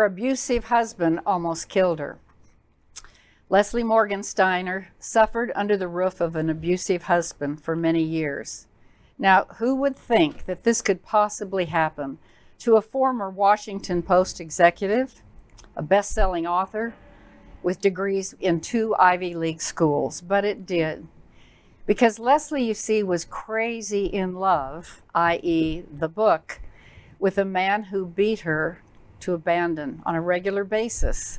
her abusive husband almost killed her. Leslie Morgan Steiner suffered under the roof of an abusive husband for many years. Now, who would think that this could possibly happen to a former Washington Post executive, a best selling author, with degrees in two Ivy League schools? But it did. Because Leslie, you see, was crazy in love, i.e., the book, with a man who beat her to abandon on a regular basis.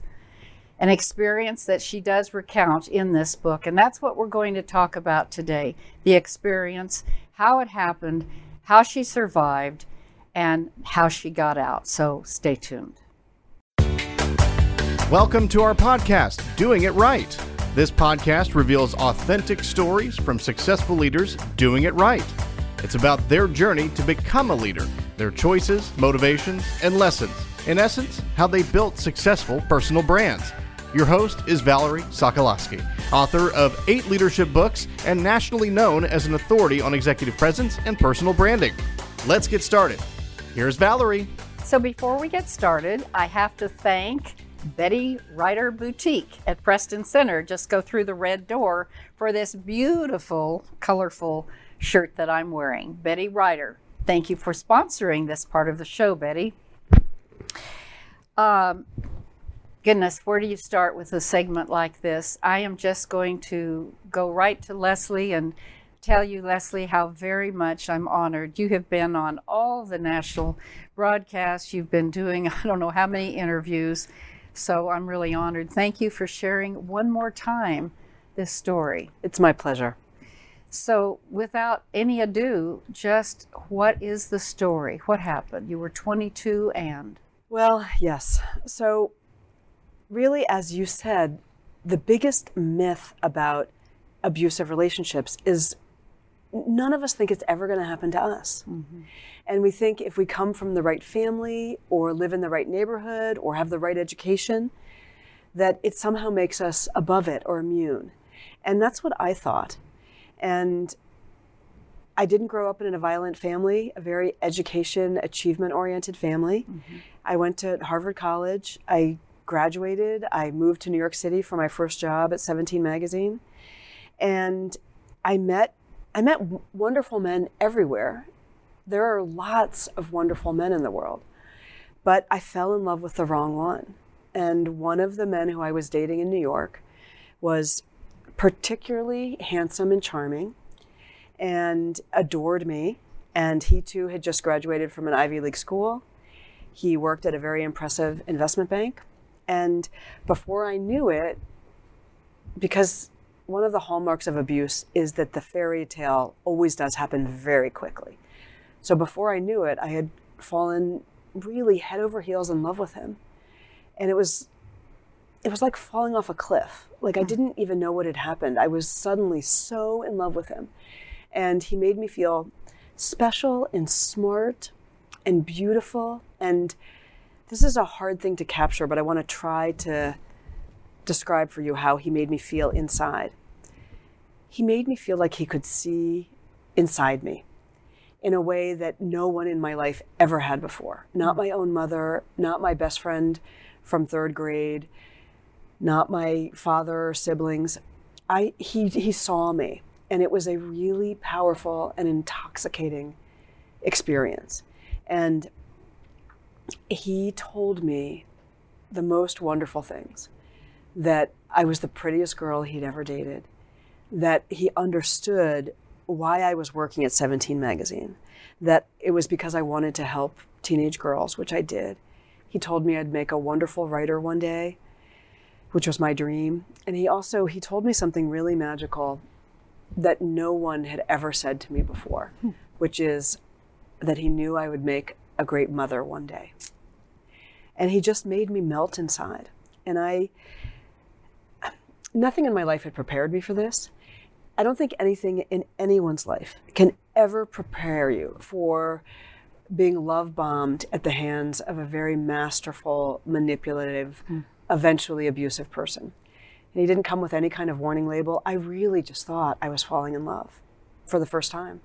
An experience that she does recount in this book. And that's what we're going to talk about today the experience, how it happened, how she survived, and how she got out. So stay tuned. Welcome to our podcast, Doing It Right. This podcast reveals authentic stories from successful leaders doing it right. It's about their journey to become a leader, their choices, motivations, and lessons. In essence, how they built successful personal brands. Your host is Valerie Sokolosky, author of eight leadership books and nationally known as an authority on executive presence and personal branding. Let's get started. Here's Valerie. So before we get started, I have to thank Betty Reiter Boutique at Preston Center. Just go through the red door for this beautiful, colorful shirt that I'm wearing. Betty Reiter, Thank you for sponsoring this part of the show, Betty. Um, goodness, where do you start with a segment like this? I am just going to go right to Leslie and tell you, Leslie, how very much I'm honored. You have been on all the national broadcasts, you've been doing, I don't know how many interviews. So I'm really honored. Thank you for sharing one more time this story. It's my pleasure. So, without any ado, just what is the story? What happened? You were 22 and. Well, yes. So, really, as you said, the biggest myth about abusive relationships is none of us think it's ever going to happen to us. Mm-hmm. And we think if we come from the right family or live in the right neighborhood or have the right education, that it somehow makes us above it or immune. And that's what I thought. And I didn't grow up in a violent family, a very education, achievement oriented family. Mm-hmm. I went to Harvard College. I graduated. I moved to New York City for my first job at 17 Magazine. And I met I met wonderful men everywhere. There are lots of wonderful men in the world. But I fell in love with the wrong one. And one of the men who I was dating in New York was particularly handsome and charming and adored me. And he too had just graduated from an Ivy League school. He worked at a very impressive investment bank. And before I knew it, because one of the hallmarks of abuse is that the fairy tale always does happen very quickly. So before I knew it, I had fallen really head over heels in love with him. And it was it was like falling off a cliff. Like I hmm. didn't even know what had happened. I was suddenly so in love with him. And he made me feel special and smart and beautiful. And this is a hard thing to capture, but I want to try to describe for you how he made me feel inside. He made me feel like he could see inside me in a way that no one in my life ever had before. Not my own mother, not my best friend from third grade, not my father or siblings. I, he, he saw me, and it was a really powerful and intoxicating experience. And he told me the most wonderful things that I was the prettiest girl he'd ever dated, that he understood why I was working at 17 magazine, that it was because I wanted to help teenage girls, which I did. He told me I'd make a wonderful writer one day, which was my dream. And he also he told me something really magical that no one had ever said to me before, hmm. which is that he knew I would make a great mother one day. And he just made me melt inside. And I nothing in my life had prepared me for this. I don't think anything in anyone's life can ever prepare you for being love bombed at the hands of a very masterful, manipulative, mm eventually abusive person. And he didn't come with any kind of warning label. I really just thought I was falling in love for the first time.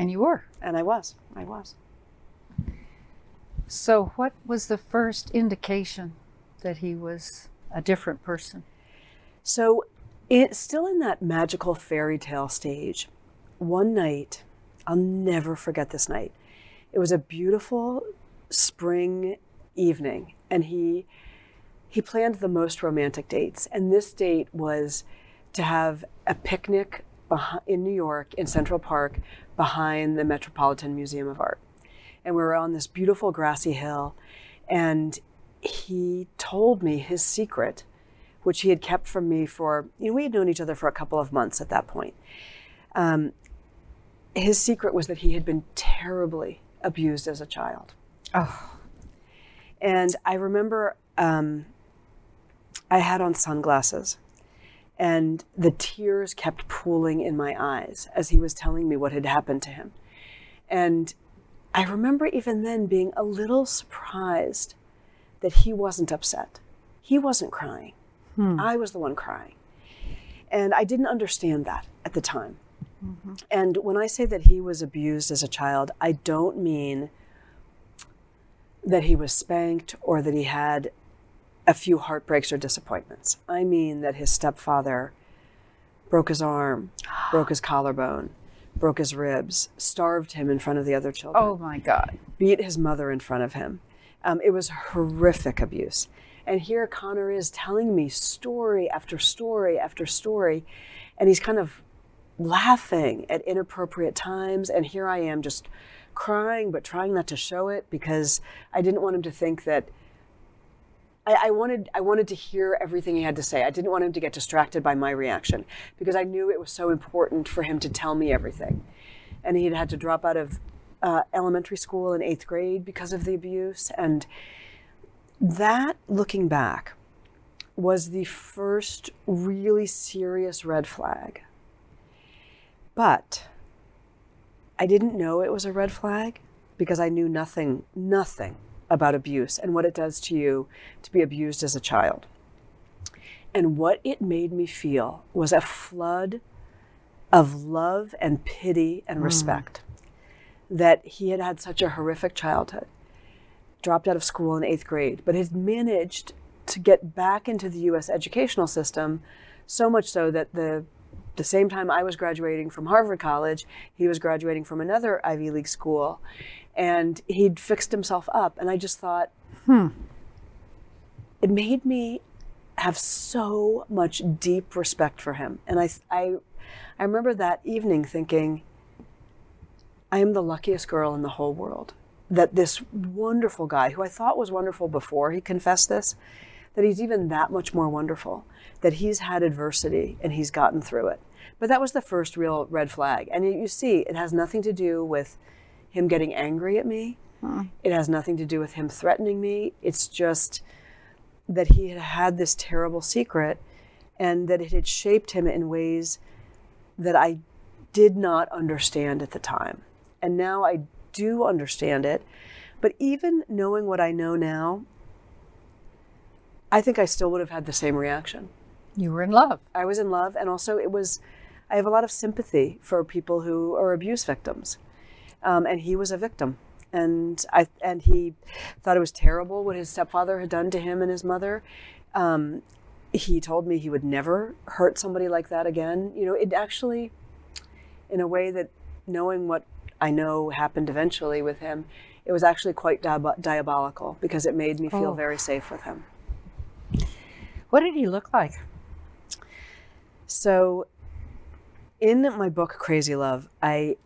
And you were. And I was. I was. So, what was the first indication that he was a different person? So, it's still in that magical fairy tale stage. One night, I'll never forget this night. It was a beautiful spring evening, and he he planned the most romantic dates. And this date was to have a picnic in New York in Central Park behind the Metropolitan Museum of Art. And we were on this beautiful grassy hill, and he told me his secret, which he had kept from me for, you know, we had known each other for a couple of months at that point. Um, his secret was that he had been terribly abused as a child. Oh, And I remember um, I had on sunglasses, and the tears kept pooling in my eyes as he was telling me what had happened to him. And I remember even then being a little surprised that he wasn't upset. He wasn't crying. Hmm. I was the one crying. And I didn't understand that at the time. Mm-hmm. And when I say that he was abused as a child, I don't mean that he was spanked or that he had a few heartbreaks or disappointments. I mean that his stepfather broke his arm, broke his collarbone, broke his ribs, starved him in front of the other children, oh my God. beat his mother in front of him. Um, it was horrific abuse. And here Conor is telling me story after story after story, and he's kind of laughing at inappropriate times. And here I am just crying, but trying not to show it because I didn't want him to think that. I, I wanted I wanted to hear everything he had to say. I didn't want him to get distracted by my reaction because I knew it was so important for him to tell me everything. And he had had to drop out of uh, elementary school in eighth grade because of the abuse. And that, looking back, was the first really serious red flag. But I didn't know it was a red flag because I knew nothing, nothing about abuse and what it does to you to be abused as a child. And what it made me feel was a flood of love and pity and hmm. respect that he had had such a horrific childhood, dropped out of school in eighth grade, but had managed to get back into the US educational system so much so that the the same time I was graduating from Harvard College, he was graduating from another Ivy League school, and he'd fixed himself up. And I just thought, hmm. it made me have so much deep respect for him. And I, I, I remember that evening thinking, I am the luckiest girl in the whole world. That this wonderful guy, who I thought was wonderful before he confessed this, that he's even that much more wonderful. That he's had adversity and he's gotten through it. But that was the first real red flag. And you you see, it has nothing to do with him getting angry at me. It has nothing to do with him threatening me. It's just that he had had this terrible secret and that it had shaped him in ways that I did not understand at the time. And now I do understand it. But even knowing what I know now, I think I still would have had the same reaction. You were in love. I was in love, and also it was, I have a lot of sympathy for people who are abuse victims. Um, and he was a victim. And I and he thought it was terrible what his stepfather had done to him and his mother. Um, he told me he would never hurt somebody like that again. You know, it actually, in a way that knowing what I know happened eventually with him, it was actually quite diab- diabolical because it made me feel Oh. very safe with him. What did he look like? So, in my book Crazy Love, I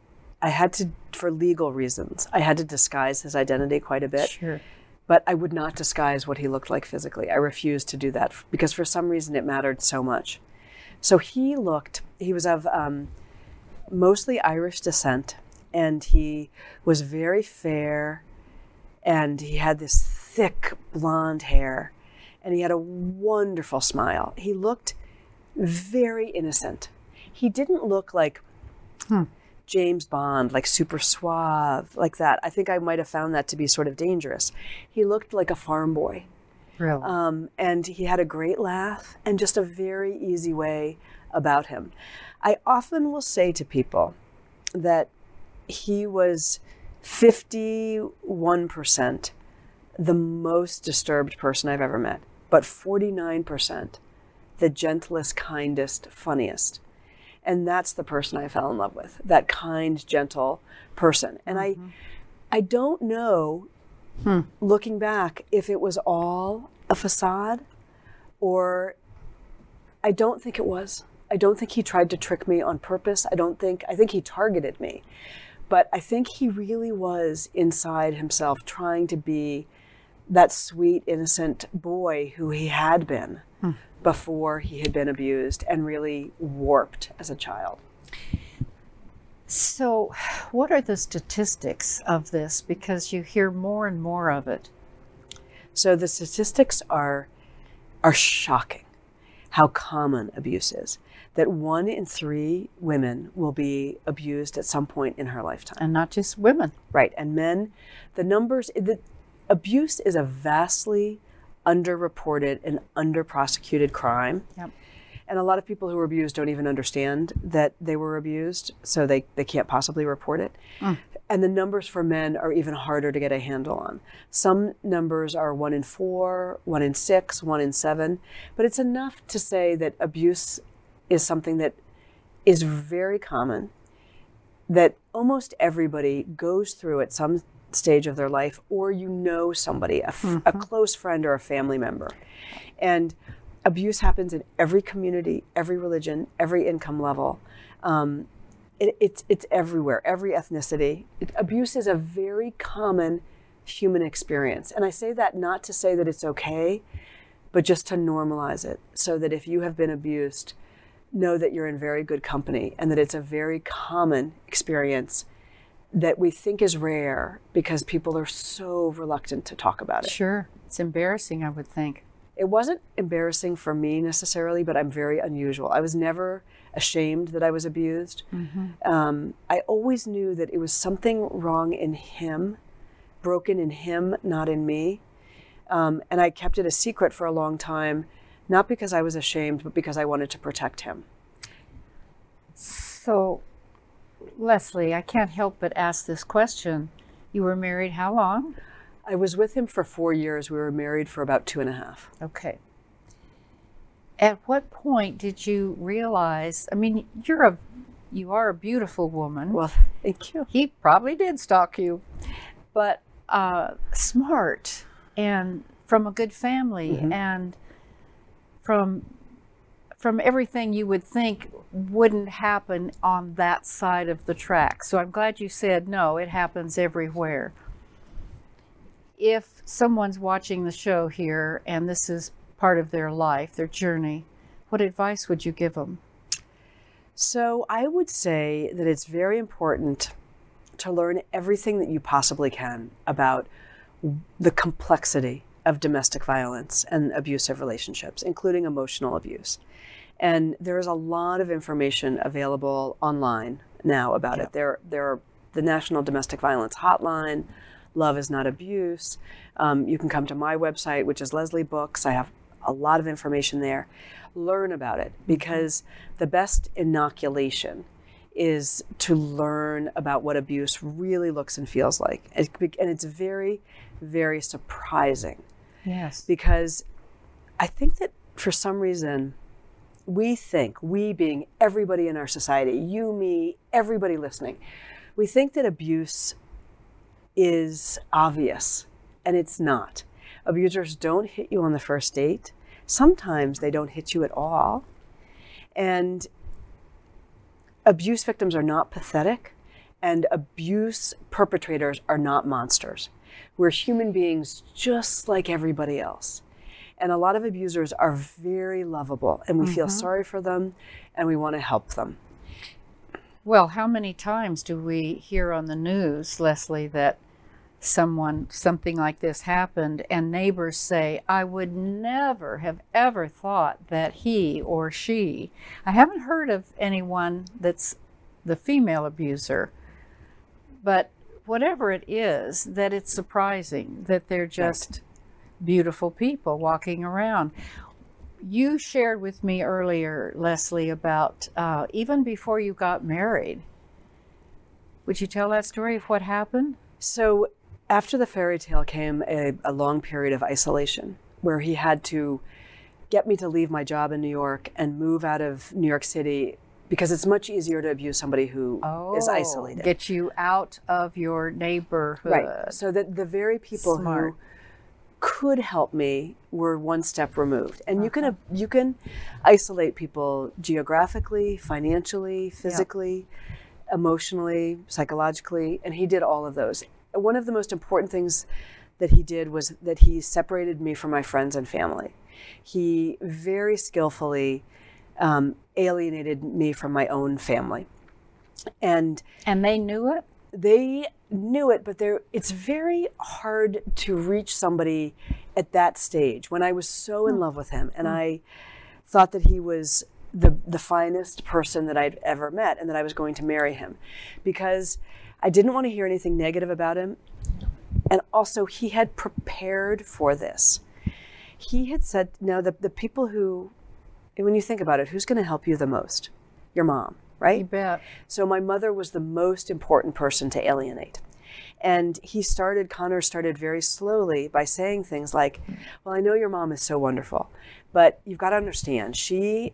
I had to, for legal reasons, I had to disguise his identity quite a bit. Sure. But I would not disguise what he looked like physically. I refused to do that because for some reason it mattered so much. So he looked. He was of um, mostly Irish descent, and he was very fair, and he had this thick blonde hair, and he had a wonderful smile. He looked very innocent. He didn't look like James Bond, like super suave, like that. I think I might have found that to be sort of dangerous. He looked like a farm boy. Really? Um, and he had a great laugh and just a very easy way about him. I often will say to people that he was 51% the most disturbed person I've ever met, but 49% the gentlest, kindest, funniest. And that's the person I fell in love with, that kind, gentle person. And I mm-hmm. I don't know hmm. looking back if it was all a facade or I don't think it was. I don't think he tried to trick me on purpose. I don't think I think he targeted me. But I think he really was inside himself trying to be that sweet, innocent boy who he had been hmm. before he had been abused and really warped as a child. So, what are the statistics of this? Because you hear more and more of it. So the statistics are are shocking how common abuse is. That one in three women will be abused at some point in her lifetime. And not just women. Right. And men, the numbers, the abuse is a vastly underreported and underprosecuted crime. Yep. And a lot of people who are abused don't even understand that they were abused, so they, they can't possibly report it. Mm. And the numbers for men are even harder to get a handle on. Some numbers are one in four, one in six, one in seven, but it's enough to say that abuse is something that is very common that almost everybody goes through at some stage of their life, or you know somebody, a close friend or a family member. And abuse happens in every community, every religion, every income level. Um, it, it's, it's everywhere, every ethnicity. It, abuse is a very common human experience. And I say that not to say that it's okay, but just to normalize it so that if you have been abused, know that you're in very good company and that it's a very common experience that we think is rare because people are so reluctant to talk about it. Sure. It's embarrassing, I would think. It wasn't embarrassing for me necessarily, but I'm very unusual. I was never ashamed that I was abused. Um, I always knew that it was something wrong in him, broken in him, not in me. Um, and I kept it a secret for a long time, not because I was ashamed, but because I wanted to protect him. So, Leslie, I can't help but ask this question. You were married how long? I was with him for four years. We were married for about two and a half. Okay. At what point did you realize? I mean, you're a you are a beautiful woman. Well, thank you. he probably did stalk you, but uh, smart and from a good family and from from everything you would think wouldn't happen on that side of the track. So I'm glad you said no, it happens everywhere. If someone's watching the show here and this is part of their life, their journey, what advice would you give them? So I would say that it's very important to learn everything that you possibly can about the complexity of domestic violence and abusive relationships, including emotional abuse. And there is a lot of information available online now about it. There, there are the National Domestic Violence Hotline, Love is Not Abuse. Um, you can come to my website, which is Leslie Books. I have a lot of information there. Learn about it because the best inoculation is to learn about what abuse really looks and feels like. And it's very, very surprising Yes. because I think that for some reason, we think, we being everybody in our society, you, me, everybody listening, we think that abuse is obvious, and it's not. Abusers don't hit you on the first date. Sometimes they don't hit you at all. And abuse victims are not pathetic, and abuse perpetrators are not monsters. We're human beings just like everybody else. And a lot of abusers are very lovable, and we feel mm-hmm. sorry for them and we want to help them. Well, how many times do we hear on the news, Leslie, that someone, something like this happened, and neighbors say, I would never have ever thought that he or she, I haven't heard of anyone that's the female abuser, but whatever it is, that it's surprising that they're just beautiful people walking around. You shared with me earlier, Leslie, about uh, even before you got married. Would you tell that story of what happened? So, after the fairy tale came a, a long period of isolation where he had to get me to leave my job in New York and move out of New York City because it's much easier to abuse somebody who is isolated. Oh, Get you out of your neighborhood. Right. So that the very people Smart. who could help me were one step removed. And you can you can isolate people geographically, financially, physically, emotionally, psychologically, and he did all of those. One of the most important things that he did was that he separated me from my friends and family. He very skillfully um, alienated me from my own family. And And they knew it? they knew it, but there it's very hard to reach somebody at that stage. When I was so in hmm. love with him and hmm. I thought that he was the the finest person that I'd ever met and that I was going to marry him because I didn't want to hear anything negative about him. And also he had prepared for this. He had said now the, the people who when you think about it, who's going to help you the most? Your mom, right? You bet. So my mother was the most important person to alienate. And he started, Conor started very slowly by saying things like, Well, I know your mom is so wonderful, but you've got to understand, she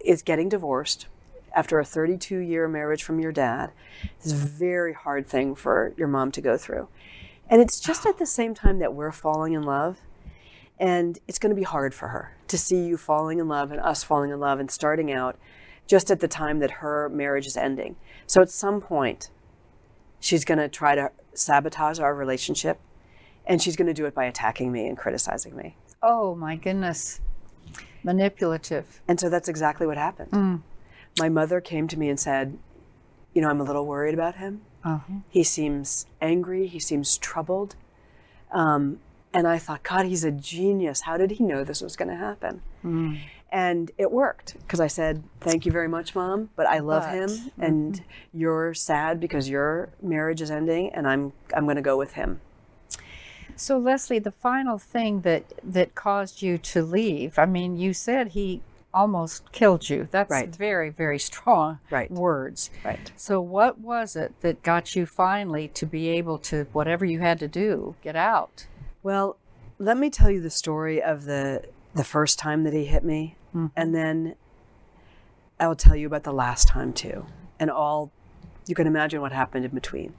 is getting divorced after a 32 year marriage from your dad. It's a very hard thing for your mom to go through. And it's just at the same time that we're falling in love. And it's going to be hard for her to see you falling in love and us falling in love and starting out just at the time that her marriage is ending. So at some point, she's going to try to sabotage our relationship. And she's going to do it by attacking me and criticizing me. Oh my goodness. Manipulative. And so that's exactly what happened. My mother came to me and said, You know, I'm a little worried about him. Uh-huh. He seems angry, he seems troubled. Um, and I thought, God, he's a genius. How did he know this was going to happen? Mm. And it worked because I said, Thank you very much, Mom, but I love But- him. Mm-hmm. And you're sad because your marriage is ending, and I'm, I'm going to go with him. So Leslie, the final thing that that caused you to leave, I mean, you said he almost killed you. That's Right. very, very strong Right. words. Right. So what was it that got you finally to be able to whatever you had to do, get out? Well, let me tell you the story of the the first time that he hit me, and then I will tell you about the last time too, and all you can imagine what happened in between.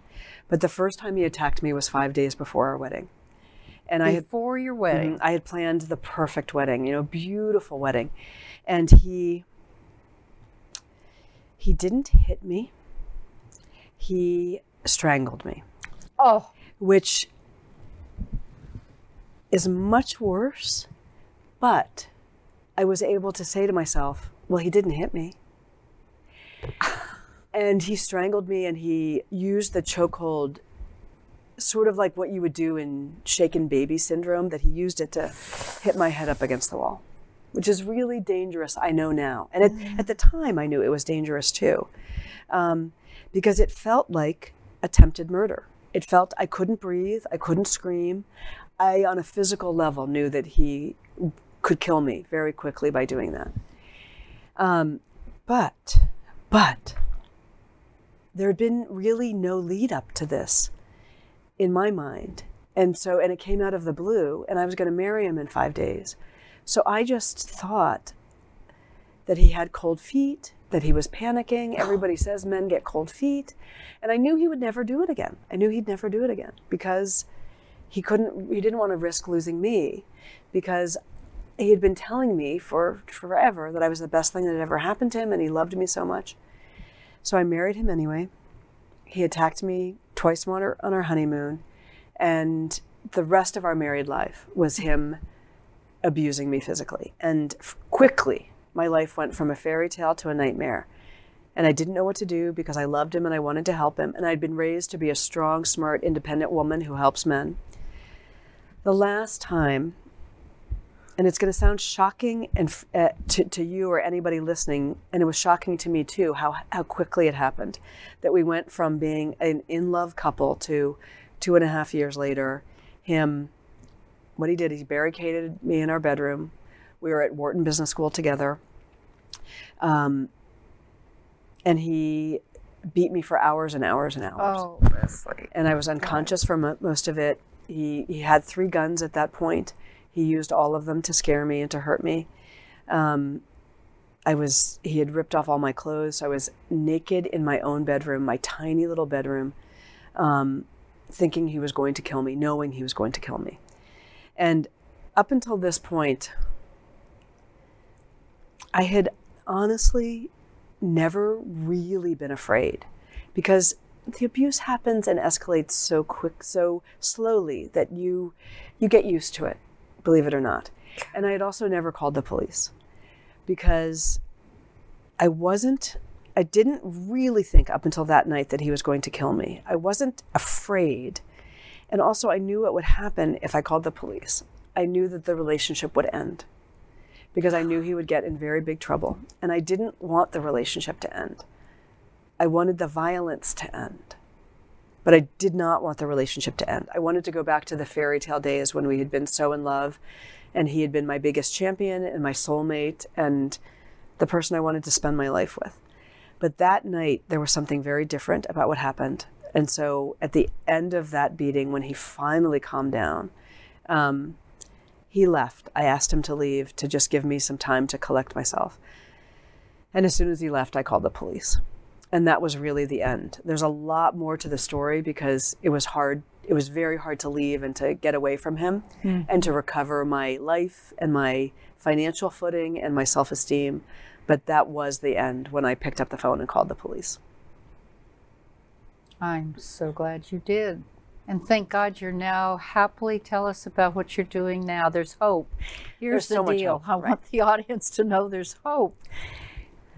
But the first time he attacked me was five days before our wedding, and I had Before your wedding. Mhm. I had planned the perfect wedding, you know, beautiful wedding. And he he didn't hit me. He strangled me, Oh, which is much worse. But I was able to say to myself, well, he didn't hit me. And he strangled me and he used the chokehold sort of like what you would do in shaken baby syndrome, that he used it to hit my head up against the wall, which is really dangerous, I know now. And at, at the time, I knew it was dangerous too, um, because it felt like attempted murder. It felt I couldn't breathe, I couldn't scream. I, on a physical level, knew that he could kill me very quickly by doing that. Um, but, but, there had been really no lead up to this in my mind. And so, and it came out of the blue, and I was going to marry him in five days. So I just thought that he had cold feet, that he was panicking. Everybody says men get cold feet. And I knew he would never do it again. I knew he'd never do it again because he couldn't, he didn't want to risk losing me because he had been telling me for forever that I was the best thing that had ever happened to him and he loved me so much. So I married him anyway. He attacked me twice on our, on our honeymoon, and the rest of our married life was him abusing me physically. And quickly, my life went from a fairy tale to a nightmare. And I didn't know what to do because I loved him and I wanted to help him. And I'd been raised to be a strong, smart, independent woman who helps men. The last time, and it's going to sound shocking and uh, to, to you or anybody listening, and it was shocking to me too how, how quickly it happened. That we went from being an in love couple to two and a half years later, him, what he did, he barricaded me in our bedroom. We were at Wharton Business School together. Um, and he beat me for hours and hours and hours. Oh, Leslie. And I was unconscious for mo- most of it. He, he had three guns at that point. He used all of them to scare me and to hurt me. Um, I was, he had ripped off all my clothes. I was naked in my own bedroom, my tiny little bedroom, um, thinking he was going to kill me, knowing he was going to kill me. And up until this point, I had honestly never really been afraid because the abuse happens and escalates so quick so slowly that you you get used to it believe it or not and i had also never called the police because i wasn't i didn't really think up until that night that he was going to kill me i wasn't afraid and also i knew what would happen if i called the police i knew that the relationship would end because I knew he would get in very big trouble. And I didn't want the relationship to end. I wanted the violence to end. But I did not want the relationship to end. I wanted to go back to the fairy tale days when we had been so in love and he had been my biggest champion and my soulmate and the person I wanted to spend my life with. But that night, there was something very different about what happened. And so at the end of that beating, when he finally calmed down, um, he left. I asked him to leave to just give me some time to collect myself. And as soon as he left, I called the police. And that was really the end. There's a lot more to the story because it was hard. It was very hard to leave and to get away from him hmm. and to recover my life and my financial footing and my self esteem. But that was the end when I picked up the phone and called the police. I'm so glad you did. And thank God you're now happily tell us about what you're doing now. There's hope. Here's There's the so much deal. hope, I right. want the audience to know there's hope.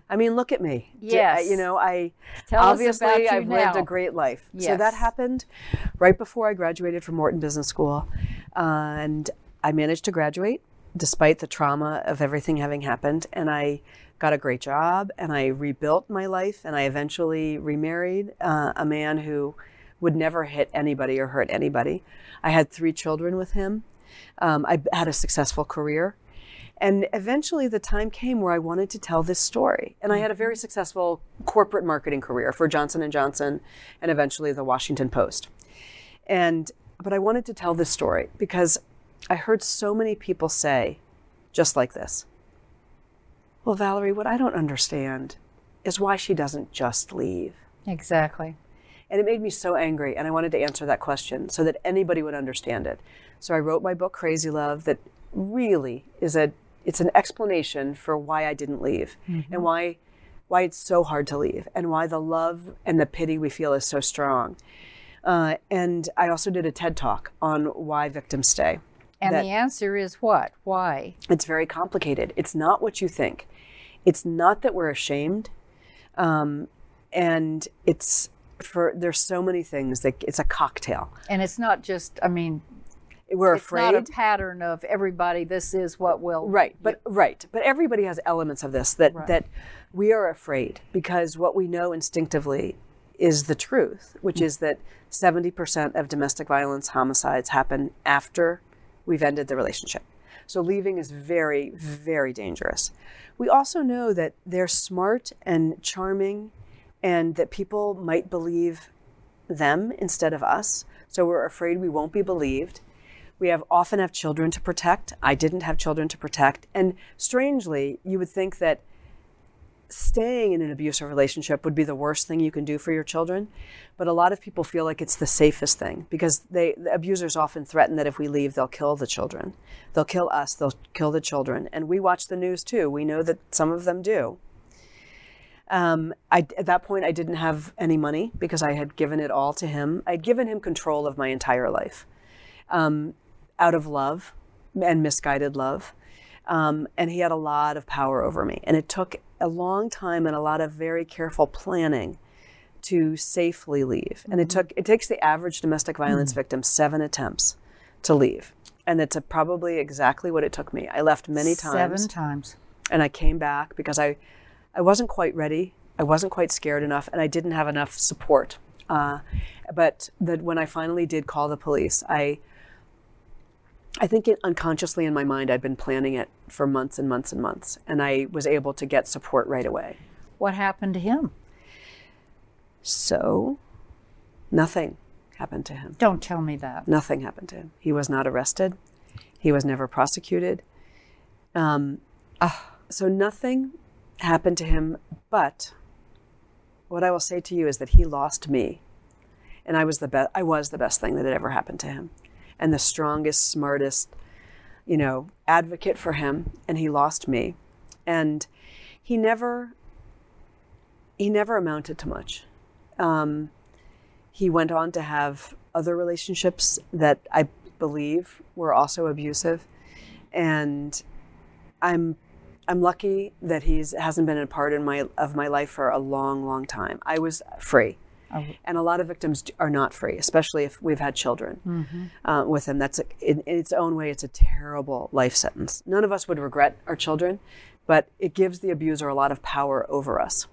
I mean, look at me. D- Yes. You know, I Tell us obviously I've lived a great life. So that happened right before I graduated from Wharton Business School, and I managed to graduate despite the trauma of everything having happened. And I got a great job, and I rebuilt my life, and I eventually remarried uh, a man who would never hit anybody or hurt anybody. I had three children with him. Um, I had a successful career. And eventually the time came where I wanted to tell this story. And I had a very mm-hmm. successful corporate marketing career for Johnson and Johnson and eventually the Washington Post. And but I wanted to tell this story because I heard so many people say just like this. Well, Valerie, what I don't understand is why she doesn't just leave. Exactly. And it made me so angry, and I wanted to answer that question so that anybody would understand it. So I wrote my book, Crazy Love, that really is a it's an explanation for why I didn't leave and why why it's so hard to leave and why the love and the pity we feel is so strong. Uh, and I also did a TED talk on why victims stay. And the answer is what? Why? it's very complicated. It's not what you think. It's not that we're ashamed, um, and it's for there's so many things that it's a cocktail. And it's not just, I mean, We're it's not afraid, a pattern of everybody, this is what will. right? But right, but everybody has elements of this that Right. that we are afraid because what we know instinctively is the truth, which mm. is that 70% of domestic violence homicides happen after we've ended the relationship. So leaving is very, very dangerous. We also know that they're smart and charming and that people might believe them instead of us. So we're afraid we won't be believed. We have often have children to protect. I didn't have children to protect. And strangely, you would think that staying in an abusive relationship would be the worst thing you can do for your children. But a lot of people feel like it's the safest thing because they the abusers often threaten that if we leave, they'll kill the children. They'll kill us, they'll kill the children. And we watch the news too. We know that some of them do. Um, I, at that point, I didn't have any money because I had given it all to him. I'd given him control of my entire life um, out of love and misguided love. Um, and he had a lot of power over me. And it took a long time and a lot of very careful planning to safely leave. And it took it takes the average domestic violence victim seven attempts to leave. And it's a, probably exactly what it took me. I left many times Seven times. and I came back because I, I wasn't quite ready. I wasn't quite scared enough, and I didn't have enough support. Uh, but that when I finally did call the police, I, I think it unconsciously in my mind I'd been planning it for months and months and months, and I was able to get support right away. What happened to him? So, nothing happened to him. Don't tell me that. Nothing happened to him. He was not arrested. He was never prosecuted. Um, so nothing happened to him. But what I will say to you is that he lost me, and I was the best. I was the best thing that had ever happened to him, and the strongest, smartest, you know, advocate for him. And he lost me, and he never. He never amounted to much. Um, he went on to have other relationships that I believe were also abusive, and I'm I'm lucky that he's hasn't been a part in my of my life for a long, long time. I was free. And a lot of victims are not free, especially if we've had children uh, with them. That's a, in, in its own way, it's a terrible life sentence. None of us would regret our children, but it gives the abuser a lot of power over us.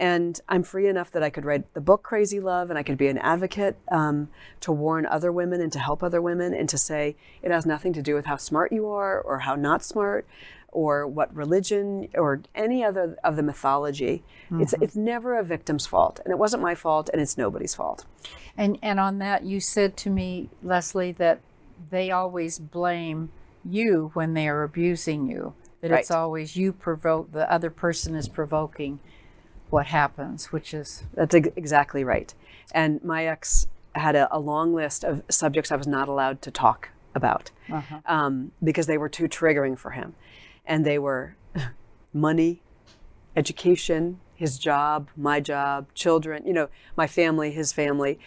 And I'm free enough that I could write the book Crazy Love and I could be an advocate um, to warn other women and to help other women and to say it has nothing to do with how smart you are or how not smart or what religion or any other of the mythology. It's, it's never a victim's fault. And it wasn't my fault and it's nobody's fault. And and on that, you said to me, Leslie, that they always blame you when they are abusing you. That it's always you provoke the other person is provoking what happens, which is That's ex- exactly right. And my ex had a, a long list of subjects I was not allowed to talk about um, because they were too triggering for him. And they were money, education, his job, my job, children, you know, my family, his family.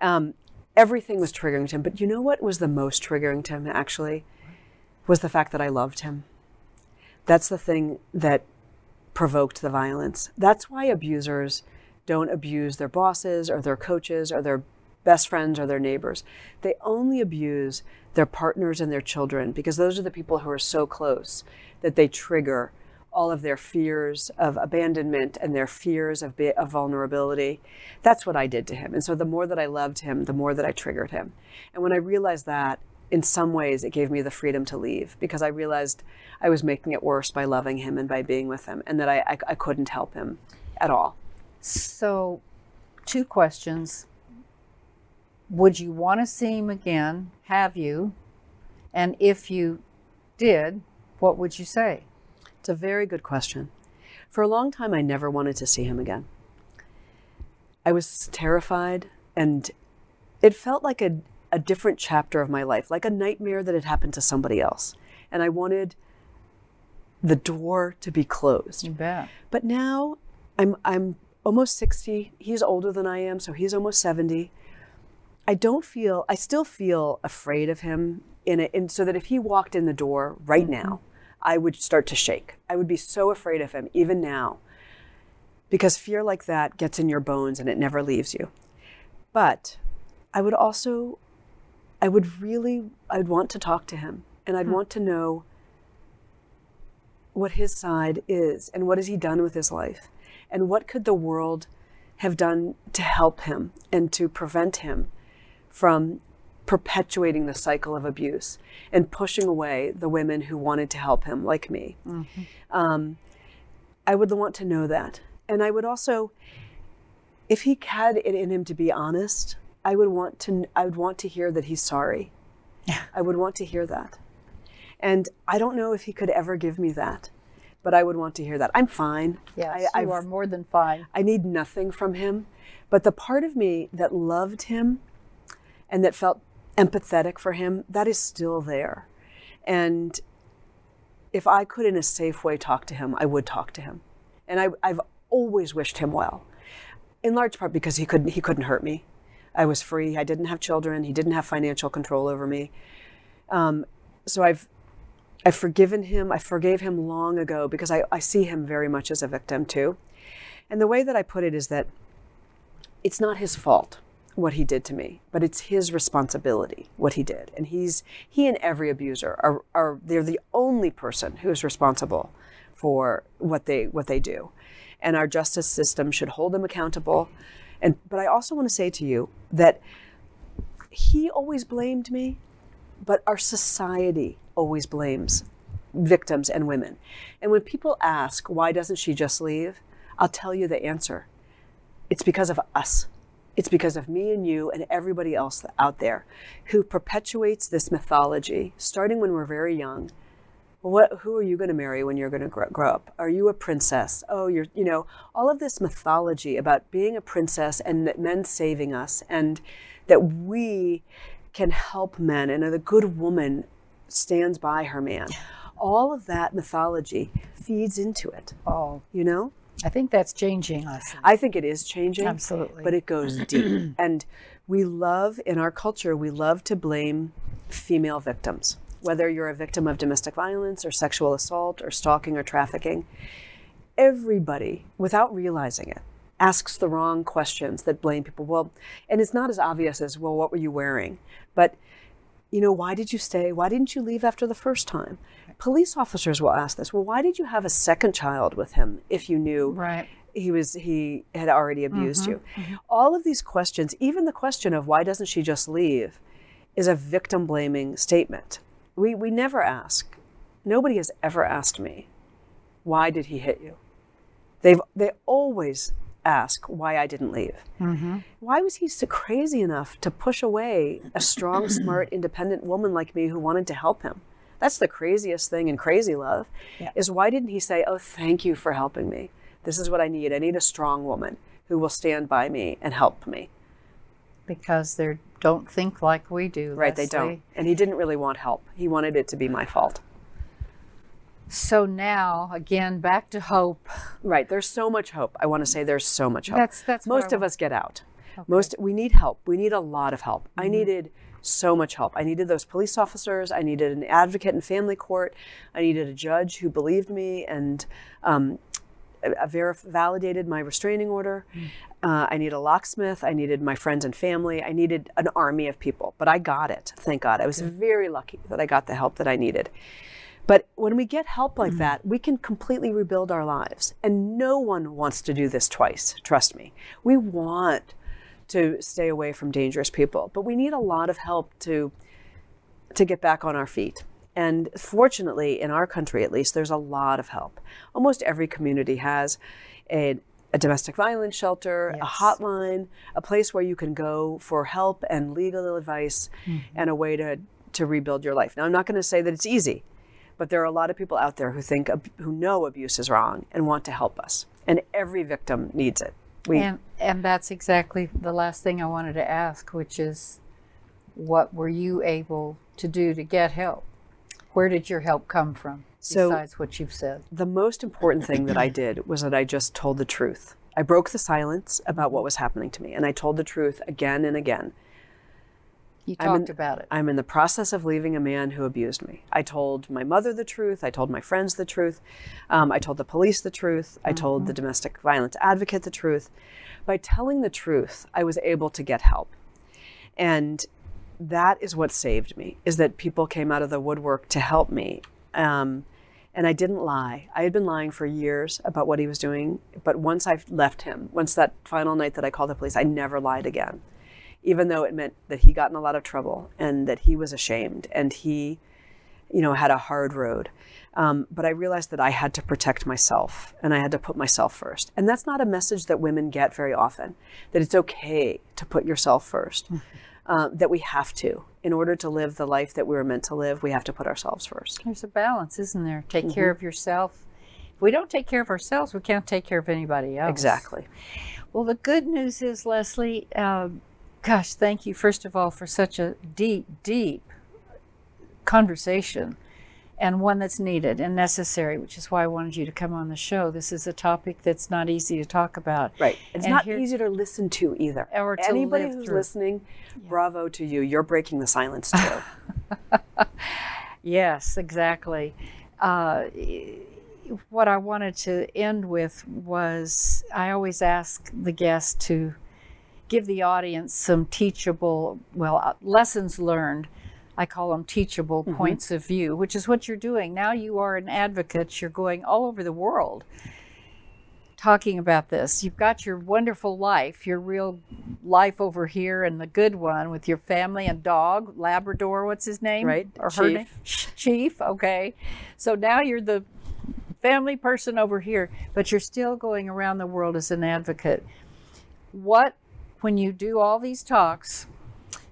Um, everything was triggering to him. But you know what was the most triggering to him, actually? Was the fact that I loved him. That's the thing that provoked the violence. That's why abusers don't abuse their bosses or their coaches or their best friends or their neighbors. They only abuse their partners and their children because those are the people who are so close that they trigger all of their fears of abandonment and their fears of, be- of vulnerability. That's what I did to him. And so the more that I loved him, the more that I triggered him. And when I realized that, in some ways, it gave me the freedom to leave because I realized I was making it worse by loving him and by being with him, and that I, I, I couldn't help him at all. so. Two questions. Would you want to see him again? Have you? And if you did, what would you say? It's a very good question. For a long time, I never wanted to see him again. I was terrified, and it felt like a, a different chapter of my life, like a nightmare that had happened to somebody else. And I wanted the door to be closed. You bet. But now I'm I'm almost 60. He's older than I am, so he's almost 70. I don't feel I still feel afraid of him in it in so that if he walked in the door right now, I would start to shake. I would be so afraid of him even now. Because fear like that gets in your bones and it never leaves you. But I would also I would really I'd want to talk to him and I'd hmm. want to know what his side is and what has he done with his life and what could the world have done to help him and to prevent him from perpetuating the cycle of abuse and pushing away the women who wanted to help him like me um, i would want to know that and i would also if he had it in him to be honest i would want to i would want to hear that he's sorry Yeah. i would want to hear that and I don't know if he could ever give me that, but I would want to hear that. I'm fine. Yes, I, you I've- are more than fine. I need nothing from him. But the part of me that loved him and that felt empathetic for him, that is still there. And if I could, in a safe way, talk to him, I would talk to him. And I, I've always wished him well, in large part because he couldn't, he couldn't hurt me. I was free. I didn't have children. He didn't have financial control over me. Um, so I've I've forgiven him. I forgave him long ago because I, I see him very much as a victim too. And the way that I put it is that it's not his fault what he did to me, but it's his responsibility what he did. And he's he and every abuser are, are they're the only person who is responsible for what they what they do. And our justice system should hold them accountable. And but I also want to say to you that he always blamed me but our society always blames victims and women. And when people ask, why doesn't she just leave? I'll tell you the answer. it's because of us. It's because of me and you and everybody else out there who perpetuates this mythology, starting when we're very young. What, who are you going to marry when you're going to grow, grow up? Are you a princess? Oh, you're, you know, all of this mythology about being a princess and that men saving us and that we can help men and a good woman stands by her man. All of that mythology feeds into it. Oh, You know? I think that's changing us. I think it is changing. Absolutely. But it goes deep. and we love, in our culture, we love to blame female victims. Whether you're a victim of domestic violence or sexual assault or stalking or trafficking, everybody, without realizing it, asks the wrong questions that blame people. Well, and it's not as obvious as, well, what were you wearing? But, you know, why did you stay? Why didn't you leave after the first time? Police officers will ask this. Well, why did you have a second child with him if you knew Right. he was he had already abused mm-hmm. you? Mm-hmm. All of these questions, even the question of why doesn't she just leave, is a victim blaming statement. We we never ask. Nobody has ever asked me, why did he hit you? They've they always ask why I didn't leave. Mm-hmm. Why was he so crazy enough to push away a strong, smart, independent woman like me who wanted to help him? That's the craziest thing in crazy love. Yeah. Is why didn't he say, "Oh, thank you for helping me. This is what I need. I need a strong woman who will stand by me and help me." Because they don't think like we do. Right? They don't. And he didn't really want help. He wanted it to be my fault. So now, again, back to hope. Right. There's so much hope. I want to say there's so much hope. That's- that's most of us get out. Most we need help. We need a lot of help. Mm-hmm. I needed so much help. I needed those police officers. I needed an advocate in family court. I needed a judge who believed me and um, verif- validated my restraining order. Mm. Uh, I needed a locksmith. I needed my friends and family. I needed an army of people. But I got it. Thank God. I was very lucky that I got the help that I needed. But when we get help like that, we can completely rebuild our lives. And no one wants to do this twice, trust me. We want to stay away from dangerous people, but we need a lot of help to to get back on our feet. And fortunately, in our country at least, there's a lot of help. Almost every community has a, a domestic violence shelter, a hotline, a place where you can go for help and legal advice mm-hmm. and a way to, to rebuild your life. Now, I'm not going to say that it's easy, but there are a lot of people out there who think, who know abuse is wrong and want to help us. And every victim needs it. We, And and that's exactly the last thing I wanted to ask, which is what were you able to do to get help? Where did your help come from? So- besides what you've said. the most important thing that I did was that I just told the truth. I broke the silence about what was happening to me, and I told the truth again and again. You I'm talked in- about it. I'm in the process of leaving a man who abused me. I told my mother the truth. I told my friends the truth. Um, I told the police the truth. I told the domestic violence advocate the truth. By telling the truth, I was able to get help. And that is what saved me, is that people came out of the woodwork to help me. Um, and I didn't lie. I had been lying for years about what he was doing. But once I left him, once that final night that I called the police, I never lied again even though it meant that he got in a lot of trouble and that he was ashamed and he, you know, had a hard road. Um, but I realized that I had to protect myself and I had to put myself first. And that's not a message that women get very often, that it's okay to put yourself first, uh, that we have to. In order to live the life that we were meant to live, we have to put ourselves first. There's a balance, isn't there? Take Mm-hmm. care of yourself. If we don't take care of ourselves, we can't take care of anybody else. Exactly. Well, the good news is, Leslie, um, gosh, thank you, first of all, for such a deep, deep conversation and one that's needed and necessary, which is why I wanted you to come on the show. This is a topic that's not easy to talk about. Right. It's And not here- easy to listen to either. Or to Anybody who's through. listening, bravo to you. You're breaking the silence too. Yes, exactly. Uh, what I wanted to end with was I always ask the guest to give the audience some teachable, well, uh, lessons learned. I call them teachable points of view, which is what you're doing. Now you are an advocate, you're going all over the world talking about this. You've got your wonderful life, your real life over here, and the good one with your family and dog, Labrador. What's his name? Right, Or her Chief. name? Chief. Okay. So now you're the family person over here, but you're still going around the world as an advocate. what, when you do all these talks,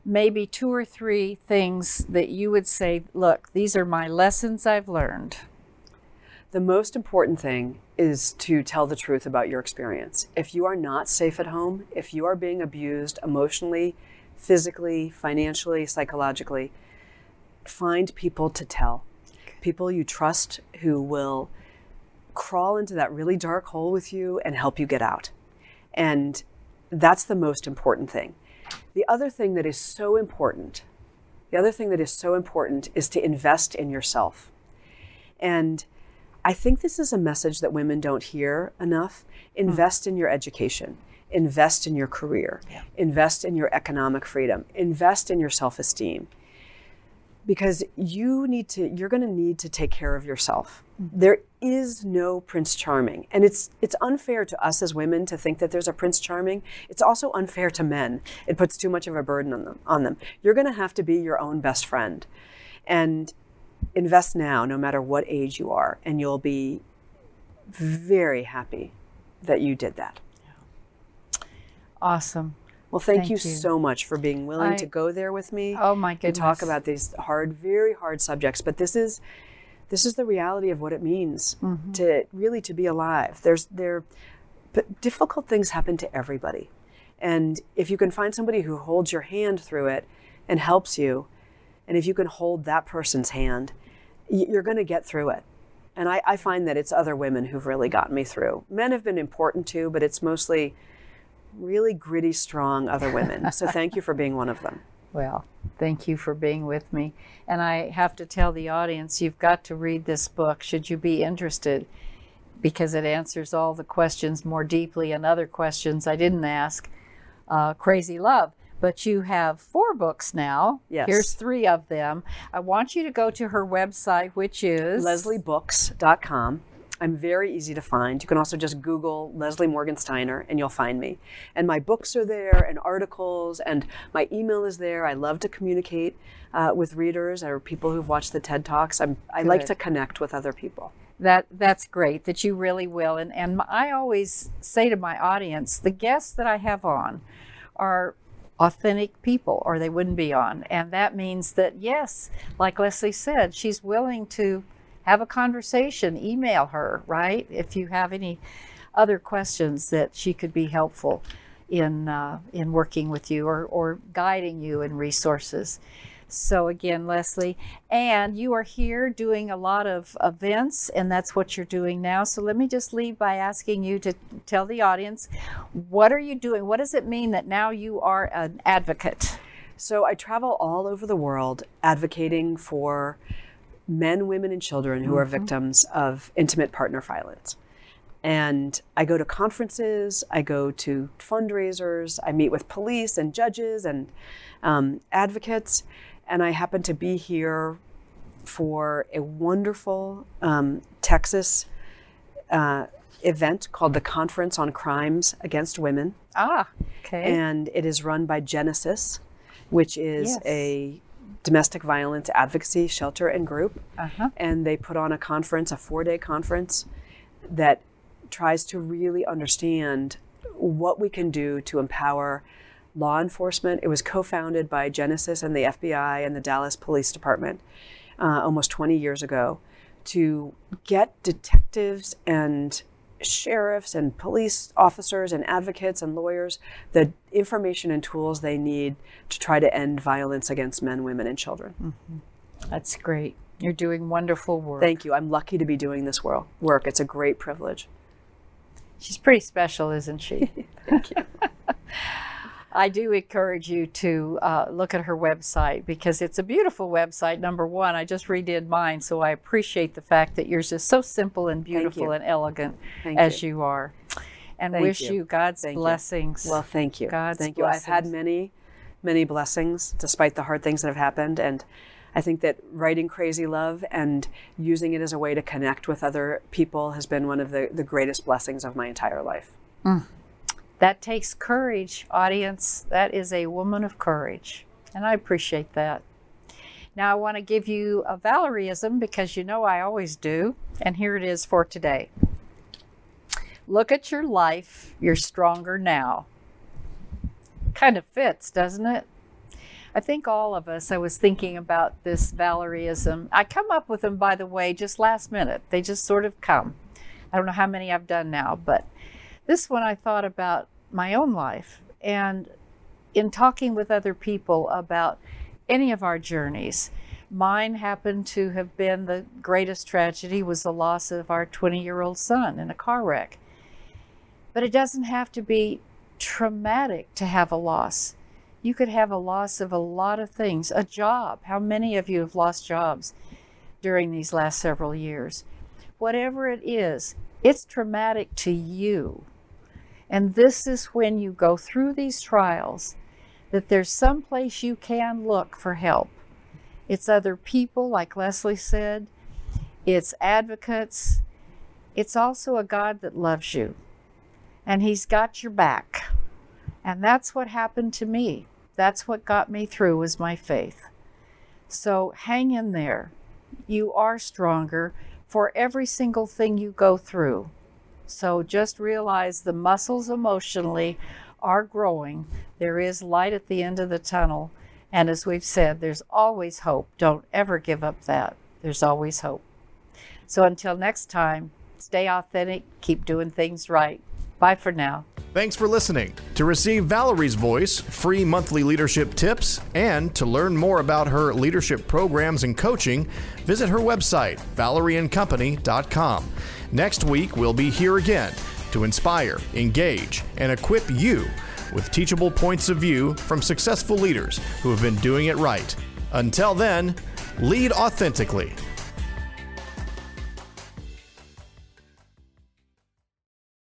maybe two or three things that you would say, look, these are my lessons I've learned? The most important thing is to tell the truth about your experience. If you are not safe at home, if you are being abused emotionally, physically, financially, psychologically, find people to tell. People you trust who will crawl into that really dark hole with you and help you get out. And that's the most important thing. The other thing that is so important, the other thing that is so important is to invest in yourself. And I think this is a message that women don't hear enough. Hmm. Invest in your education, invest in your career, invest in your economic freedom, invest in your self esteem. Because you need to, you're going to need to take care of yourself. Mm-hmm. There is no Prince Charming. And it's, it's unfair to us as women to think that there's a Prince Charming. It's also unfair to men. It puts too much of a burden on them. On them. You're going to have to be your own best friend. And invest now, no matter what age you are, and you'll be very happy that you did that. Awesome. Well, thank, Thank you, you. so much for being willing I- to go there with me Oh my and goodness. talk about these hard, very hard subjects. But this is this is the reality of what it means Mm-hmm. to really to be alive. There's there, but difficult things happen to everybody, and if you can find somebody who holds your hand through it and helps you, and if you can hold that person's hand, you're going to get through it. And I, I find that it's other women who've really gotten me through. Men have been important too, but it's mostly really gritty, strong other women. So thank you for being one of them. Well, thank you for being with me. And I have to tell the audience you've got to read this book, should you be interested, because it answers all the questions more deeply and other questions I didn't ask. Uh, Crazy Love. But you have four books now. Yes. Here's three of them. I want you to go to her website, which is lesliebooks.com. I'm very easy to find. You can also just Google Leslie Morgan Steiner and you'll find me. And my books are there and articles and my email is there. I love to communicate uh, with readers or people who've watched the TED Talks. I'm, I like to connect with other people. that that's great that you really will and and I always say to my audience the guests that I have on are authentic people or they wouldn't be on and that means that yes like Leslie said she's willing to have a conversation email her right if you have any other questions that she could be helpful in uh, in working with you or, or guiding you in resources so again, Leslie, and you are here doing a lot of events, and that's what you're doing now. So let me just leave by asking you to tell the audience what are you doing? What does it mean that now you are an advocate? So I travel all over the world advocating for men, women, and children who are victims of intimate partner violence. And I go to conferences, I go to fundraisers, I meet with police and judges and um, advocates. And I happen to be here for a wonderful um, Texas uh, event called the Conference on Crimes Against Women Ah, okay. and it is run by Genesis, which is Yes. a domestic violence advocacy shelter and group. Uh-huh. And they put on a conference, a four day conference, that tries to really understand what we can do to empower law enforcement. It was co founded by Genesis and the FBI and the Dallas Police Department uh, almost 20 years ago to get detectives and sheriffs and police officers and advocates and lawyers the information and tools they need to try to end violence against men, women, and children. Mm-hmm. That's great. You're doing wonderful work. Thank you. I'm lucky to be doing this work. It's a great privilege. She's pretty special, isn't she? Thank you. I do encourage you to uh, look at her website because it's a beautiful website. Number one, I just redid mine, so I appreciate the fact that yours is so simple and beautiful and elegant Thank as you. are. And Thank wish you. you, God's Thank you. blessings. Well, thank you. God's thank you. I've had many, many blessings despite the hard things that have happened. And I think that writing Crazy Love and using it as a way to connect with other people has been one of the, the greatest blessings of my entire life. That takes courage, audience. That is a woman of courage. And I appreciate that. Now, I want to give you a Valerieism because you know I always do. And here it is for today. Look at your life. You're stronger now. kind of fits, doesn't it? I think all of us, I was thinking about this Valerieism. I come up with them, by the way, just last minute. They just sort of come. I don't know how many I've done now, but this one I thought about my own life. And in talking with other people about any of our journeys, mine happened to have been the greatest tragedy was the loss of our 20 year old son in a car wreck. But it doesn't have to be traumatic to have a loss you could have a loss of a lot of things. A job. How many of you have lost jobs during these last several years? Whatever it is, it's traumatic to you. And this is when you go through these trials that there's some place you can look for help. It's other people, like Leslie said, it's advocates, it's also a God that loves you, and He's got your back. And that's what happened to me. That's what got me through was my faith. So hang in there. You are stronger for every single thing you go through. So just realize the muscles emotionally are growing. There is light at the end of the tunnel. And as we've said, there's always hope. Don't ever give up that. There's always hope. So until next time, stay authentic, keep doing things right. Bye for now. Thanks for listening. To receive Valerie's voice, free monthly leadership tips, and to learn more about her leadership programs and coaching, visit her website, valerieandcompany.com. Next week, we'll be here again to inspire, engage, and equip you with teachable points of view from successful leaders who have been doing it right. Until then, lead authentically